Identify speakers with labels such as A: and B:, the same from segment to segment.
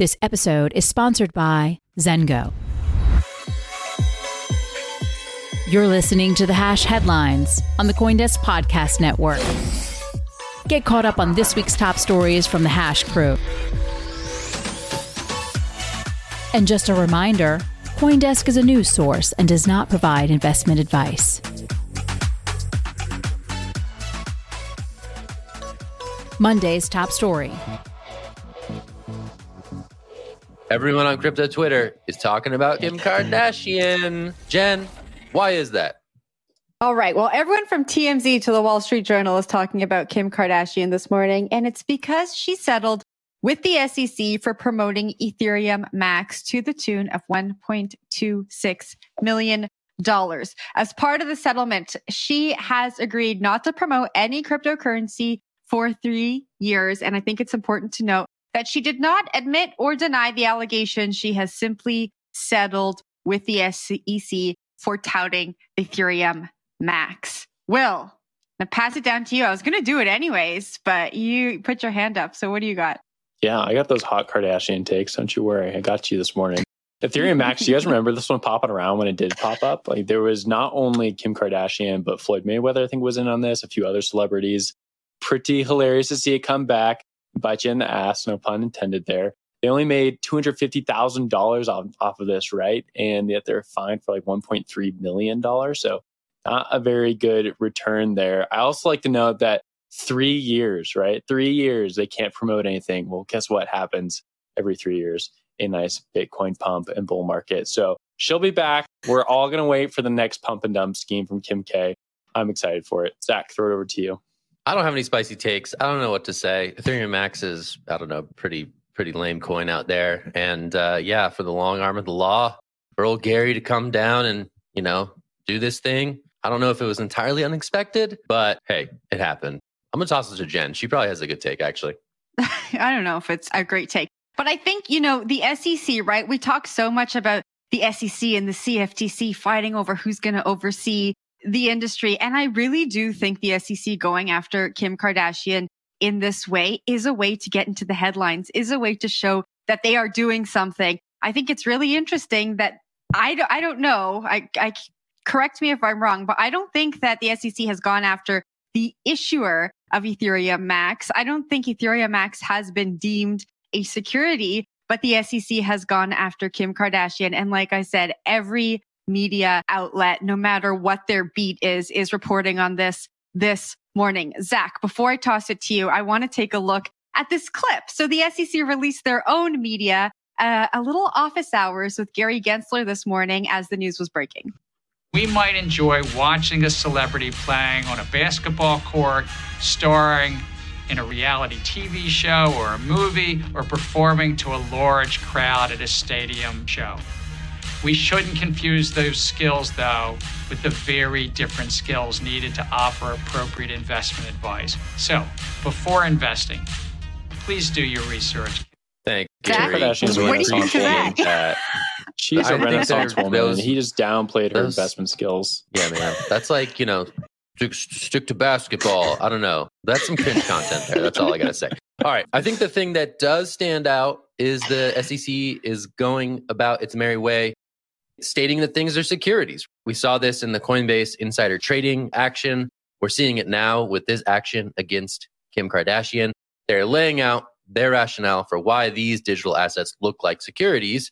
A: This episode is sponsored by Zengo. You're listening to the Hash Headlines on the Coindesk Podcast Network. Get caught up on this week's top stories from the Hash crew. And just a reminder Coindesk is a news source and does not provide investment advice. Monday's top story.
B: Everyone on crypto Twitter is talking about Kim Kardashian. Jen, why is that?
C: All right. Well, everyone from TMZ to the Wall Street Journal is talking about Kim Kardashian this morning, and it's because she settled with the SEC for promoting Ethereum Max to the tune of $1.26 million. As part of the settlement, she has agreed not to promote any cryptocurrency for three years. And I think it's important to note that she did not admit or deny the allegation. She has simply settled with the SEC for touting Ethereum Max. Will, I pass it down to you. I was going to do it anyways, but you put your hand up. So what do you got?
D: Yeah, I got those hot Kardashian takes. Don't you worry. I got you this morning. Ethereum Max, you guys remember this one popping around when it did pop up? Like there was not only Kim Kardashian, but Floyd Mayweather, I think, was in on this, a few other celebrities. Pretty hilarious to see it come back, bite you in the ass, no pun intended there. They only made $250,000 off, off of this, right? And yet they're fined for like $1.3 million. So not a very good return there. I also like to note that three years, right? Three years, they can't promote anything. Well, guess what happens every three years? A nice Bitcoin pump and bull market. So she'll be back. We're all to wait for the next pump and dump scheme from Kim K. I'm excited for it. Zach, throw it over to you.
B: I don't have any spicy takes. I don't know what to say. Ethereum Max is, I don't know, pretty pretty lame coin out there. And uh, yeah, for the long arm of the law, for old Gary to come down and you know do this thing. I don't know if it was entirely unexpected, but hey, it happened. I'm gonna toss it to Jen. She probably has a good take, actually.
C: I don't know if it's a great take, but I think, you know, the SEC, right? We talk so much about the SEC and the CFTC fighting over who's going to oversee the industry. And I really do think the SEC going after Kim Kardashian in this way is a way to get into the headlines, is a way to show that they are doing something. I think it's really interesting that I don't, I don't know. I, I correct me if I'm wrong, but I don't think that the SEC has gone after the issuer of Ethereum Max. I don't think Ethereum Max has been deemed a security, but the SEC has gone after Kim Kardashian. And like I said, every media outlet, no matter what their beat is, is reporting on this this morning. Zach, before I toss it to you, I want to take a look at this clip. So the SEC released their own media, uh, a little office hours with Gary Gensler this morning as the news was breaking.
E: We might enjoy watching a celebrity playing on a basketball court, starring in a reality TV show or a movie, or performing to a large crowd at a stadium show. We shouldn't confuse those skills, though, with the very different skills needed to offer appropriate investment advice. So, before investing, please do your research.
B: Thank
C: you. What do you think that?
D: She's a Renaissance woman, those, and he just downplayed her those, investment skills.
B: Yeah, man. That's like, you know, stick, stick to basketball. I don't know. That's some cringe content there. That's all I got to say. All right. I think the thing that does stand out is the SEC is going about its merry way, stating that things are securities. We saw this in the Coinbase insider trading action. We're seeing it now with this action against Kim Kardashian. They're laying out their rationale for why these digital assets look like securities.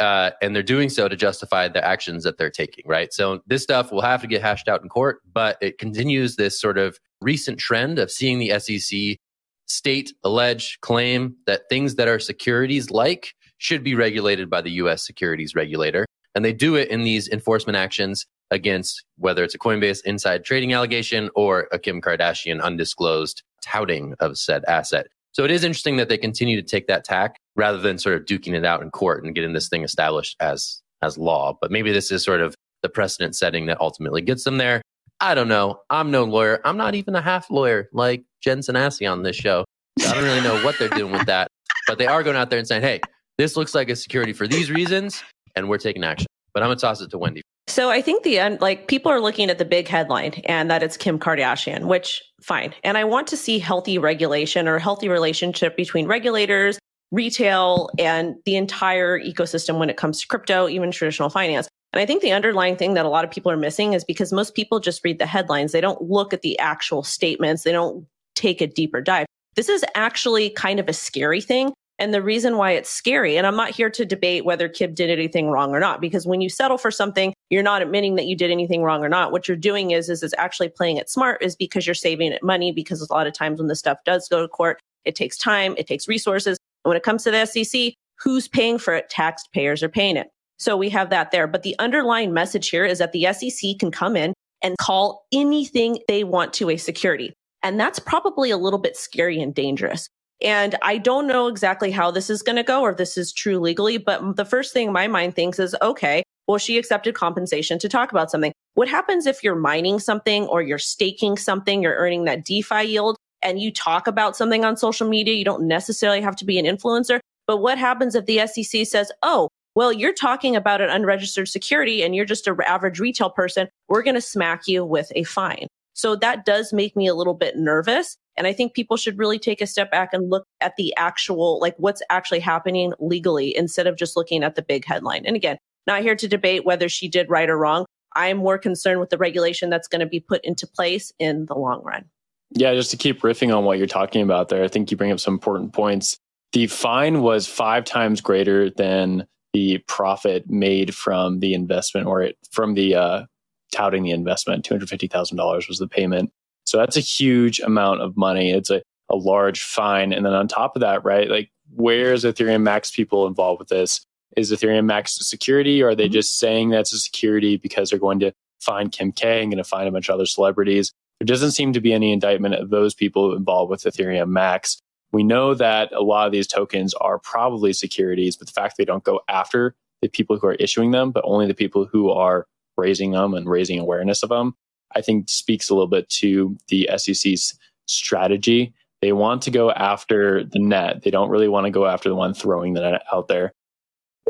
B: Uh, and they're doing so to justify the actions that they're taking, right? So this stuff will have to get hashed out in court, but it continues this sort of recent trend of seeing the SEC state, allege, claim that things that are securities like should be regulated by the US securities regulator. And they do it in these enforcement actions against whether it's a Coinbase inside trading allegation or a Kim Kardashian undisclosed touting of said asset. So it is interesting that they continue to take that tack rather than sort of duking it out in court and getting this thing established as as law. But maybe this is sort of the precedent setting that ultimately gets them there. I don't know. I'm no lawyer. I'm not even a half lawyer like Jen Sanasie on this show. So I don't really know what they're doing with that. But they are going out there and saying, hey, this looks like a security for these reasons, and we're taking action. But I'm going to toss it to Wendy.
F: So I think the end, like people are looking at the big headline and that it's Kim Kardashian, which fine. And I want to see healthy regulation or healthy relationship between regulators, retail, and the entire ecosystem when it comes to crypto, even traditional finance. And I think the underlying thing that a lot of people are missing is because most people just read the headlines. They don't look at the actual statements. They don't take a deeper dive. This is actually kind of a scary thing and the reason why it's scary, and I'm not here to debate whether Kim did anything wrong or not, because when you settle for something, you're not admitting that you did anything wrong or not. What you're doing is, is it's actually playing it smart is because you're saving it money because a lot of times when this stuff does go to court, it takes time, it takes resources. And when it comes to the SEC, who's paying for it? Taxpayers are paying it. So we have that there. But the underlying message here is that the SEC can come in and call anything they want to a security. And that's probably a little bit scary and dangerous and I don't know exactly how this is going to go or this is true legally, but the first thing my mind thinks is, okay, well, she accepted compensation to talk about something. What happens if you're mining something or you're staking something, you're earning that DeFi yield and you talk about something on social media? You don't necessarily have to be an influencer. But what happens if the SEC says, oh, well, you're talking about an unregistered security and you're just an average retail person. We're going to smack you with a fine. So that does make me a little bit nervous. And I think people should really take a step back and look at the actual, like what's actually happening legally instead of just looking at the big headline. And again, not here to debate whether she did right or wrong. I'm more concerned with the regulation that's going to be put into place in the long run.
D: Yeah, just to keep riffing on what you're talking about there, I think you bring up some important points. The fine was five times greater than the profit made from the investment or it, from the uh, touting the investment. $250,000 was the payment. So that's a huge amount of money. It's a, a large fine. And then on top of that, right, like where is Ethereum Max people involved with this? Is Ethereum Max a security or are they mm-hmm. just saying that's a security because they're going to find Kim K and going to find a bunch of other celebrities? There doesn't seem to be any indictment of those people involved with Ethereum Max. We know that a lot of these tokens are probably securities, but the fact they don't go after the people who are issuing them, but only the people who are raising them and raising awareness of them, I think speaks a little bit to the SEC's strategy. They want to go after the net. They don't really want to go after the one throwing the net out there.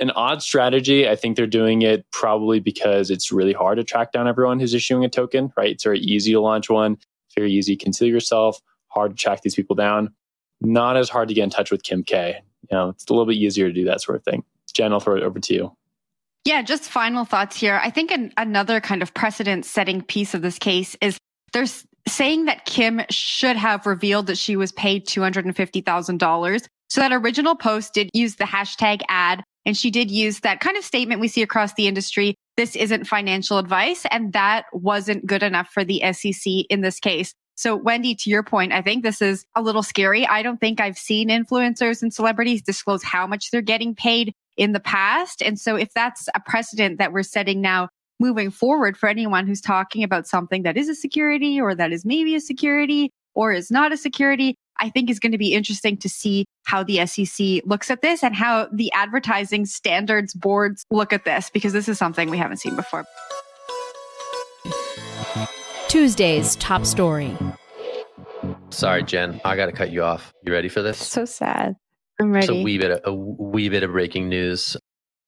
D: An odd strategy. I think they're doing it probably because it's really hard to track down everyone who's issuing a token, right? It's very easy to launch one, very easy to conceal yourself, hard to track these people down. Not as hard to get in touch with Kim K. You know, it's a little bit easier to do that sort of thing. Jen, I'll throw it over to you.
C: Yeah, just final thoughts here. I think an, another kind of precedent setting piece of this case is there's saying that Kim should have revealed that she was paid $250,000. So that original post did use the hashtag ad and she did use that kind of statement we see across the industry. This isn't financial advice. And that wasn't good enough for the SEC in this case. So Wendy, to your point, I think this is a little scary. I don't think I've seen influencers and celebrities disclose how much they're getting paid in the past. And so if that's a precedent that we're setting now moving forward for anyone who's talking about something that is a security or that is maybe a security or is not a security, I think is going to be interesting to see how the SEC looks at this and how the advertising standards boards look at this, because this is something we haven't seen before.
A: Tuesday's top story.
B: Sorry, Jen, I got to cut you off. You ready for this?
C: So sad. I'm ready.
B: So a wee bit of, a wee bit of breaking news.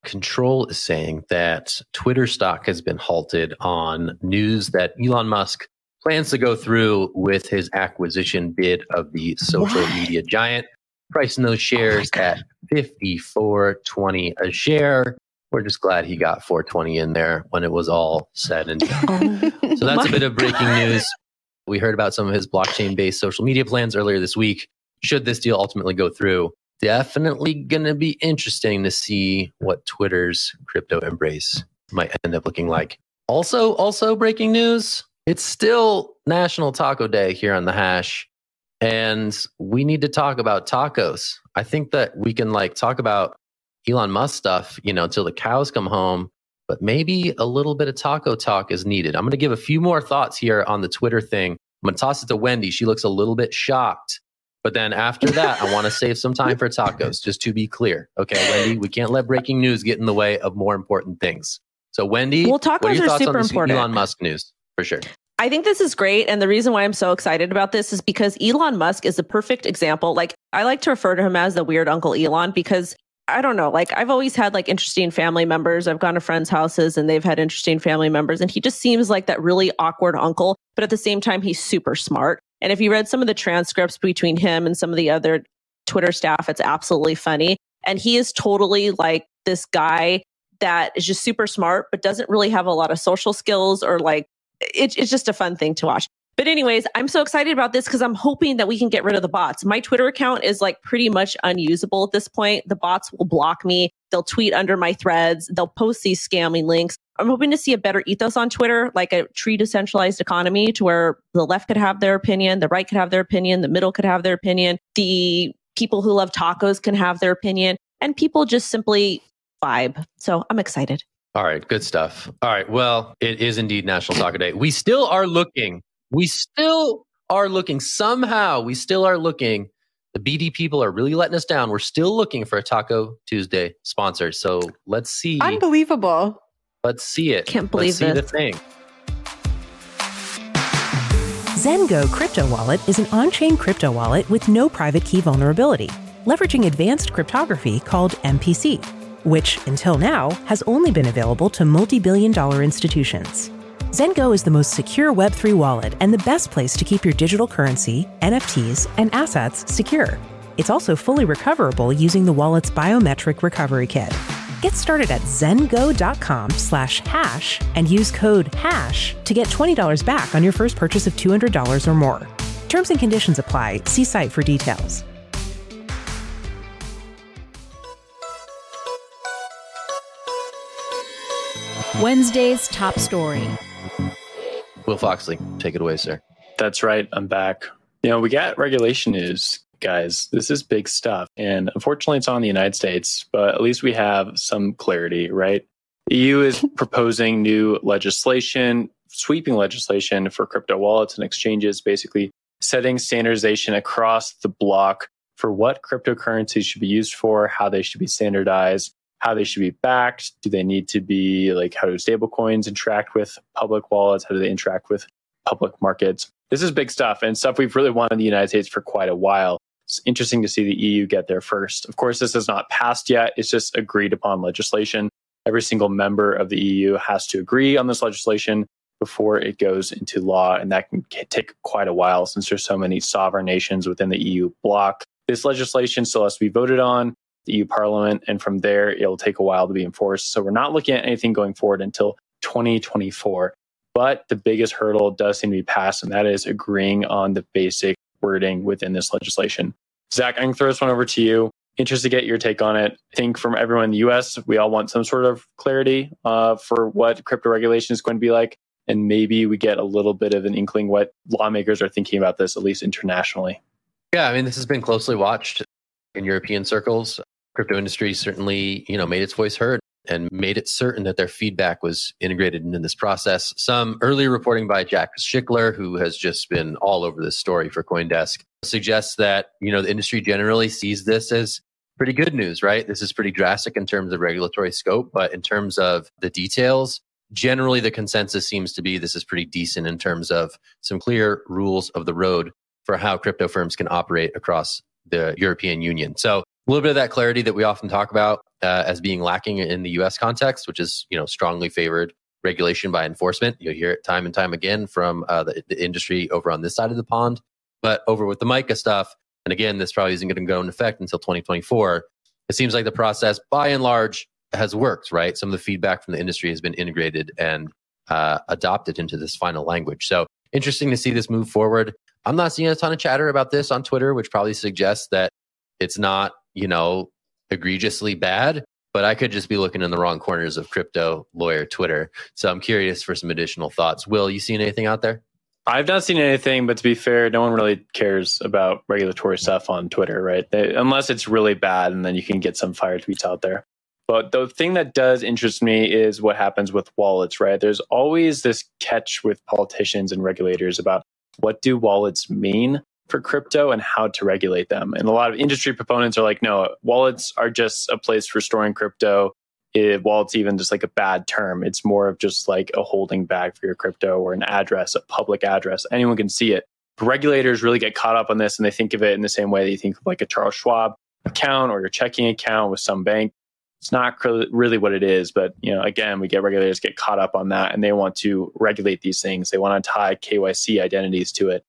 B: Control is saying that Twitter stock has been halted on news that Elon Musk plans to go through with his acquisition bid of the social what? media giant, pricing those shares oh at 54.20 a share. We're just glad he got 420 in there when it was all said and done. Oh so that's a bit of breaking news. We heard about some of his blockchain based social media plans earlier this week. should this deal ultimately go through, definitely going to be interesting to see what Twitter's crypto embrace might end up looking like. Also, also breaking news. It's still National Taco Day here on the hash. And we need to talk about tacos. I think that we can like talk about Elon Musk stuff, you know, until the cows come home, but maybe a little bit of taco talk is needed. I'm going to give a few more thoughts here on the Twitter thing. I'm going to toss it to Wendy. She looks a little bit shocked. But then after that, I want to save some time for tacos, just to be clear. Okay, Wendy, we can't let breaking news get in the way of more important things. So, Wendy,
F: well, tacos
B: what are your
F: are
B: thoughts
F: super
B: on
F: important.
B: Elon Musk news? For sure.
F: I think this is great. And the reason why I'm so excited about this is because Elon Musk is a perfect example. Like, I like to refer to him as the weird Uncle Elon because I don't know, like, I've always had like interesting family members. I've gone to friends' houses and they've had interesting family members. And he just seems like that really awkward uncle. But at the same time, he's super smart. And if you read some of the transcripts between him and some of the other Twitter staff, it's absolutely funny. And he is totally like this guy that is just super smart, but doesn't really have a lot of social skills or like it, it's just a fun thing to watch. But anyways, I'm so excited about this because I'm hoping that we can get rid of the bots. My Twitter account is like pretty much unusable at this point. The bots will block me. They'll tweet under my threads. They'll post these scamming links. I'm hoping to see a better ethos on Twitter, like a true decentralized economy to where the left could have their opinion, the right could have their opinion, the middle could have their opinion, the people who love tacos can have their opinion, and people just simply vibe. So I'm excited.
B: All right, good stuff. All right, well, it is indeed National Taco Day. We still are looking. We still are looking. Somehow, we still are looking. The BD people are really letting us down. We're still looking for a Taco Tuesday sponsor. So let's see.
C: Unbelievable.
B: Let's see it.
F: Can't believe
B: let's see
F: this.
B: the thing.
G: Zengo Crypto Wallet is an on chain crypto wallet with no private key vulnerability, leveraging advanced cryptography called MPC, which, until now, has only been available to multi billion dollar institutions. Zengo is the most secure Web3 wallet and the best place to keep your digital currency, NFTs, and assets secure. It's also fully recoverable using the wallet's biometric recovery kit. Get started at zengo.com slash hash and use code HASH to get $20 back on your first purchase of $200 or more. Terms and conditions apply. See site for details.
A: Wednesday's top story.
B: Will Foxley, take it away, sir.
D: That's right. I'm back. You know, we got regulation news, guys. This is big stuff. And unfortunately, it's on the United States, but at least we have some clarity, right? The EU is proposing new legislation, sweeping legislation for crypto wallets and exchanges, basically setting standardization across the block for what cryptocurrencies should be used for, how they should be standardized, how they should be backed. Do they need to be like how do stablecoins interact with public wallets? How do they interact with public markets? This is big stuff and stuff we've really wanted in the United States for quite a while. It's interesting to see the EU get there first. Of course, this is not passed yet. It's just agreed upon legislation. Every single member of the EU has to agree on this legislation before it goes into law. And that can take quite a while since there's so many sovereign nations within the EU bloc. This legislation still has to be voted on the EU Parliament, and from there it'll take a while to be enforced. So we're not looking at anything going forward until 2024. But the biggest hurdle does seem to be passed, and that is agreeing on the basic wording within this legislation. Zach, I can throw this one over to you. Interested to get your take on it. I think from everyone in the US, we all want some sort of clarity uh, for what crypto regulation is going to be like. And maybe we get a little bit of an inkling what lawmakers are thinking about this, at least internationally.
B: Yeah, I mean, this has been closely watched in European circles. Crypto industry certainly, you know, made its voice heard and made it certain that their feedback was integrated into this process. Some early reporting by Jack Schickler, who has just been all over this story for CoinDesk, suggests that, you know, the industry generally sees this as pretty good news, right? This is pretty drastic in terms of regulatory scope, but in terms of the details, generally the consensus seems to be this is pretty decent in terms of some clear rules of the road for how crypto firms can operate across the European Union. So a little bit of that clarity that we often talk about uh, as being lacking in the U.S. context, which is you know strongly favored regulation by enforcement. You'll hear it time and time again from uh, the, the industry over on this side of the pond. But over with the MiCA stuff, and again, this probably isn't going to go into effect until 2024. It seems like the process, by and large, has worked. Right, some of the feedback from the industry has been integrated and uh, adopted into this final language. So interesting to see this move forward. I'm not seeing a ton of chatter about this on Twitter, which probably suggests that it's not, you know, egregiously bad, but I could just be looking in the wrong corners of crypto lawyer Twitter. So I'm curious for some additional thoughts. Will, you seen anything out there?
D: I've not seen anything, but to be fair, no one really cares about regulatory stuff on Twitter, right? They, unless it's really bad, and then you can get some fire tweets out there. But the thing that does interest me is what happens with wallets, right? There's always this catch with politicians and regulators about what do wallets mean for crypto and how to regulate them. And a lot of industry proponents are like, no, wallets are just a place for storing crypto. It, wallets even just like a bad term. It's more of just like a holding bag for your crypto or an address, a public address. Anyone can see it. Regulators really get caught up on this and they think of it in the same way that you think of like a Charles Schwab account or your checking account with some bank it's not really what it is but you know again we get regulators get caught up on that and they want to regulate these things they want to tie kyc identities to it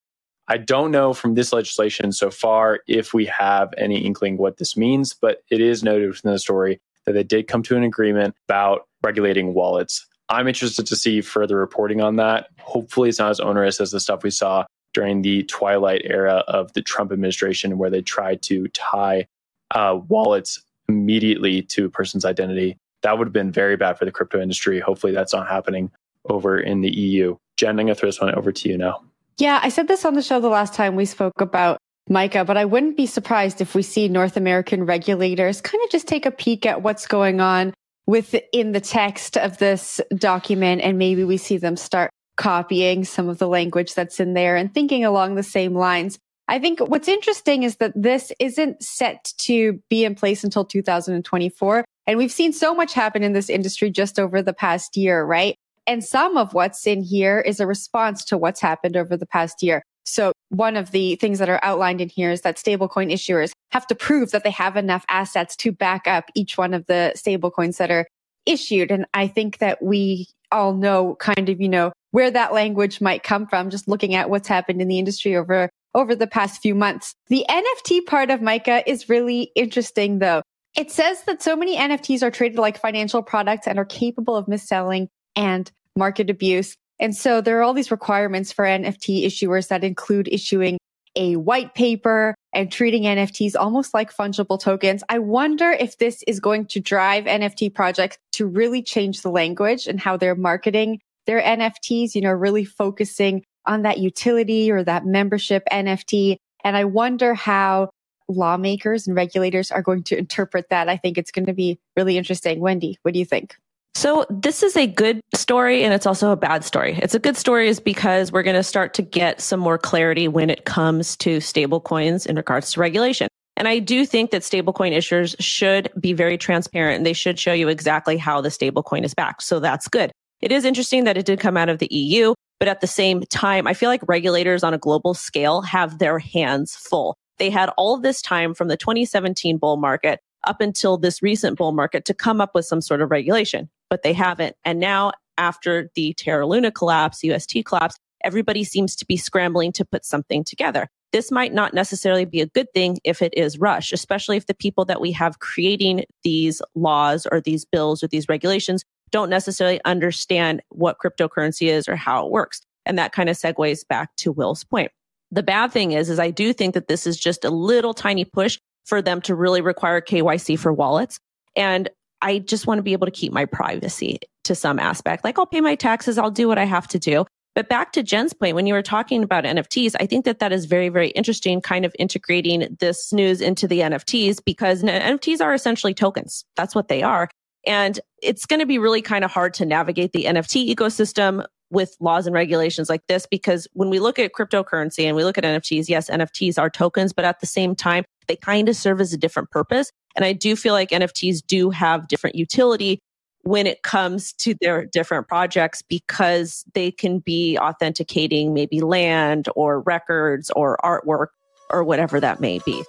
D: i don't know from this legislation so far if we have any inkling what this means but it is noted within the story that they did come to an agreement about regulating wallets i'm interested to see further reporting on that hopefully it's not as onerous as the stuff we saw during the twilight era of the trump administration where they tried to tie uh, wallets immediately to a person's identity. That would have been very bad for the crypto industry. Hopefully, that's not happening over in the EU. Jen, I'm going to throw this one over to you now.
C: Yeah, I said this on the show the last time we spoke about MiCA, but I wouldn't be surprised if we see North American regulators kind of just take a peek at what's going on within the text of this document and maybe we see them start copying some of the language that's in there and thinking along the same lines. I think what's interesting is that this isn't set to be in place until 2024. And we've seen so much happen in this industry just over the past year, right? And some of what's in here is a response to what's happened over the past year. So one of the things that are outlined in here is that stablecoin issuers have to prove that they have enough assets to back up each one of the stablecoins that are issued. And I think that we all know kind of, you know, where that language might come from, just looking at what's happened in the industry over over the past few months. The NFT part of MiCA is really interesting though. It says that so many NFTs are traded like financial products and are capable of mis-selling and market abuse. And so there are all these requirements for NFT issuers that include issuing a white paper and treating NFTs almost like fungible tokens. I wonder if this is going to drive NFT projects to really change the language and how they're marketing their NFTs, you know, really focusing on that utility or that membership NFT. And I wonder how lawmakers and regulators are going to interpret that. I think it's going to be really interesting. Wendy, what do you think?
F: So this is a good story and it's also a bad story. It's a good story is because we're going to start to get some more clarity when it comes to stable coins in regards to regulation. And I do think that stablecoin issuers should be very transparent and they should show you exactly how the stablecoin is backed. So that's good. It is interesting that it did come out of the EU. But at the same time, I feel like regulators on a global scale have their hands full. They had all this time from the 2017 bull market up until this recent bull market to come up with some sort of regulation, but they haven't. And now after the Terra Luna collapse, UST collapse, everybody seems to be scrambling to put something together. This might not necessarily be a good thing if it is rushed, especially if the people that we have creating these laws or these bills or these regulations don't necessarily understand what cryptocurrency is or how it works. And that kind of segues back to Will's point. The bad thing is, is I do think that this is just a little tiny push for them to really require KYC for wallets. And I just want to be able to keep my privacy to some aspect. Like I'll pay my taxes, I'll do what I have to do. But back to Jen's point, when you were talking about NFTs, I think that that is very, very interesting, kind of integrating this news into the NFTs because NFTs are essentially tokens. That's what they are. And it's going to be really kind of hard to navigate the NFT ecosystem with laws and regulations like this because when we look at cryptocurrency and we look at NFTs, yes, NFTs are tokens, but at the same time, they kind of serve as a different purpose. And I do feel like NFTs do have different utility when it comes to their different projects because they can be authenticating maybe land or records or artwork or whatever that may be.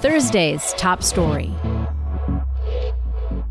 A: Thursday's top story.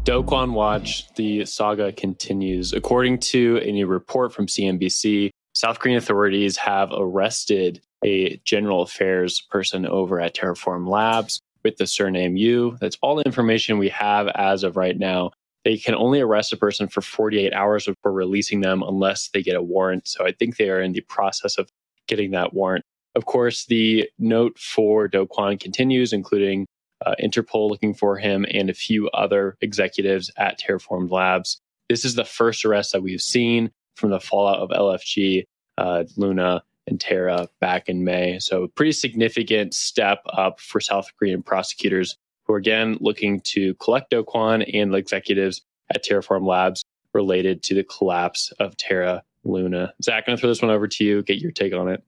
D: Do Kwon Watch, the saga continues. According to a new report from CNBC, South Korean authorities have arrested a general affairs person over at Terraform Labs with the surname Yu. That's all the information we have as of right now. they can only arrest a person for 48 hours before releasing them unless they get a warrant. So I think they are in the process of getting that warrant. Of course, the note for Do continues, including uh, Interpol looking for him and a few other executives at Terraform Labs. This is the first arrest that we've seen from the fallout of LFG, uh, Luna, and Terra back in May. So, pretty significant step up for South Korean prosecutors who are again looking to collect Do Kwon and the executives at Terraform Labs related to the collapse of Terra Luna. Zach, I'm going to throw this one over to you, get your take on it.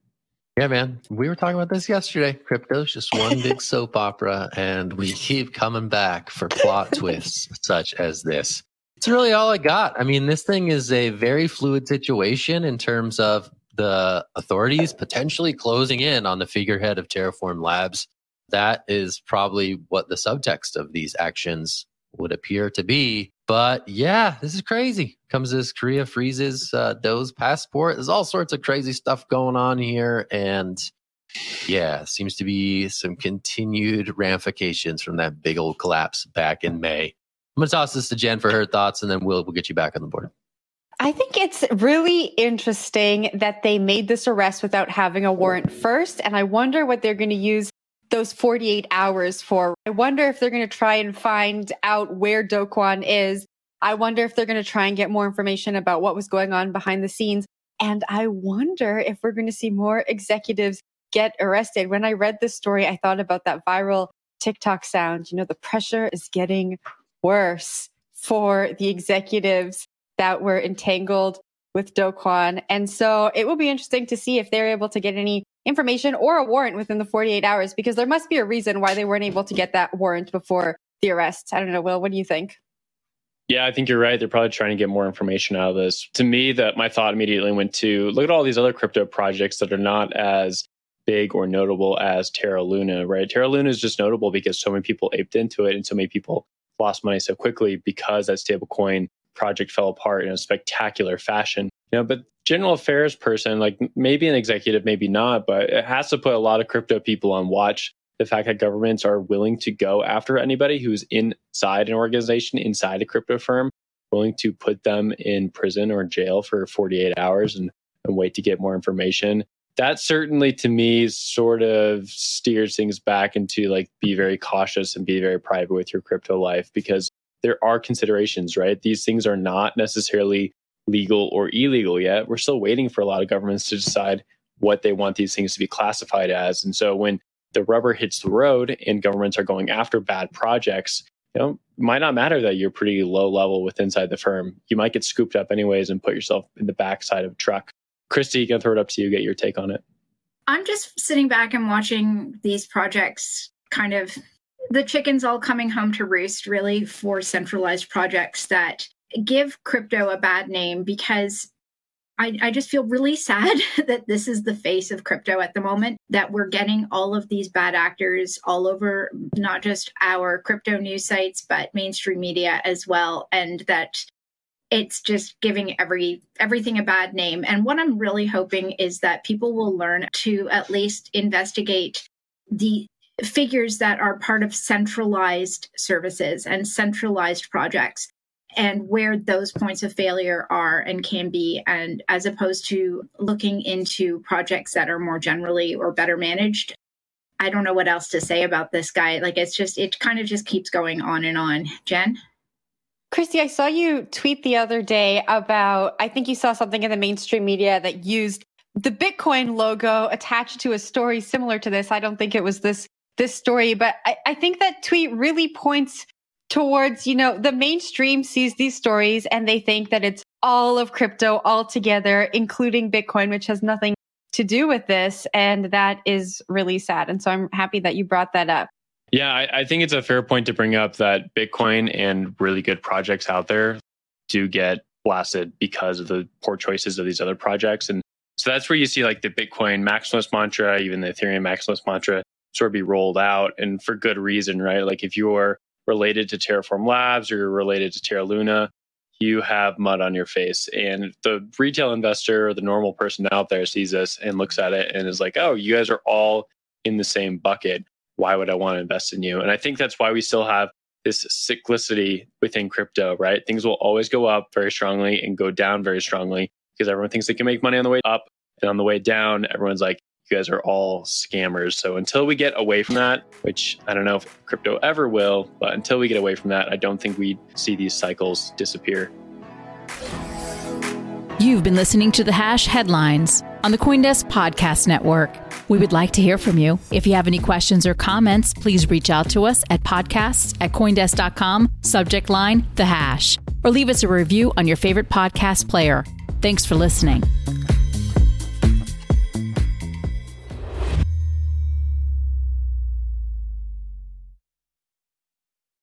B: Yeah, man. We were talking about this yesterday. Crypto's just one big soap opera, and we keep coming back for plot twists such as this. It's really all I got. I mean, this thing is a very fluid situation in terms of the authorities potentially closing in on the figurehead of Terraform Labs. That is probably what the subtext of these actions would appear to be. But yeah, this is crazy. Comes as Korea freezes uh, Do's passport. There's all sorts of crazy stuff going on here. And yeah, seems to be some continued ramifications from that big old collapse back in May. I'm going to toss this to Jen for her thoughts, and then we'll, we'll get you back on the board.
C: I think it's really interesting that they made this arrest without having a warrant first. And I wonder what they're going to use those 48 hours for. I wonder if they're going to try and find out where Do is. I wonder if they're going to try and get more information about what was going on behind the scenes. And I wonder if we're going to see more executives get arrested. When I read this story, I thought about that viral TikTok sound. You know, the pressure is getting worse for the executives that were entangled with Do Kwon. And so it will be interesting to see if they're able to get any information or a warrant within the 48 hours because there must be a reason why they weren't able to get that warrant before the arrest. I don't know, Will, what do you think?
D: Yeah, I think you're right. They're probably trying to get more information out of this. To me, that my thought immediately went to look at all these other crypto projects that are not as big or notable as Terra Luna, right? Terra Luna is just notable because so many people aped into it and so many people lost money so quickly because that stablecoin project fell apart in a spectacular fashion. You know, but general affairs person, like maybe an executive, maybe not, but it has to put a lot of crypto people on watch. The fact that governments are willing to go after anybody who's inside an organization, inside a crypto firm, willing to put them in prison or jail for 48 hours and, and wait to get more information. That certainly to me sort of steers things back into like be very cautious and be very private with your crypto life because there are considerations, right? These things are not necessarily legal or illegal yet. We're still waiting for a lot of governments to decide what they want these things to be classified as. And so when the rubber hits the road and governments are going after bad projects, you know, might not matter that you're pretty low level with inside the firm. You might get scooped up anyways and put yourself in the backside of a truck. Christy, can throw it up to you, get your take on it.
H: I'm just sitting back and watching these projects kind of the chickens all coming home to roost really for centralized projects that give crypto a bad name because I, I, just feel really sad that this is the face of crypto at the moment, that we're getting all of these bad actors all over, not just our crypto news sites, but mainstream media as well. And that it's just giving every everything a bad name. And what I'm really hoping is that people will learn to at least investigate the figures that are part of centralized services and centralized projects and where those points of failure are and can be and as opposed to looking into projects that are more generally or better managed. I don't know what else to say about this guy. Like it's just it kind of just keeps going on and on. Jen?
C: Christy i saw you tweet the other day about i think you saw something in the mainstream media that used the bitcoin logo attached to a story similar to this. I don't think it was this this story. But I, I think that tweet really points towards, you know, the mainstream sees these stories and they think that it's all of crypto all together, including Bitcoin, which has nothing to do with this. And that is really sad. And so I'm happy that you brought that up.
D: Yeah, I, I think it's a fair point to bring up that Bitcoin and really good projects out there do get blasted because of the poor choices of these other projects. And so that's where you see like the Bitcoin maximalist mantra, even the Ethereum maximalist mantra sort of be rolled out and for good reason, right? Like if you're related to Terraform Labs or you're related to Terra Luna, you have mud on your face. And the retail investor or the normal person out there sees this and looks at it and is like, oh, you guys are all in the same bucket. Why would I want to invest in you? And I think that's why we still have this cyclicity within crypto, right? Things will always go up very strongly and go down very strongly because everyone thinks they can make money on the way up. And on the way down, everyone's like, you guys are all scammers. So until we get away from that, which I don't know if crypto ever will, but until we get away from that, I don't think we see these cycles disappear.
I: You've been listening to the Hash Headlines on the Coindesk Podcast Network. We would like to hear from you. If you have any questions or comments, please reach out to us at podcasts at coindesk.com, subject line, the hash, or leave us a review on your favorite podcast player. Thanks for listening.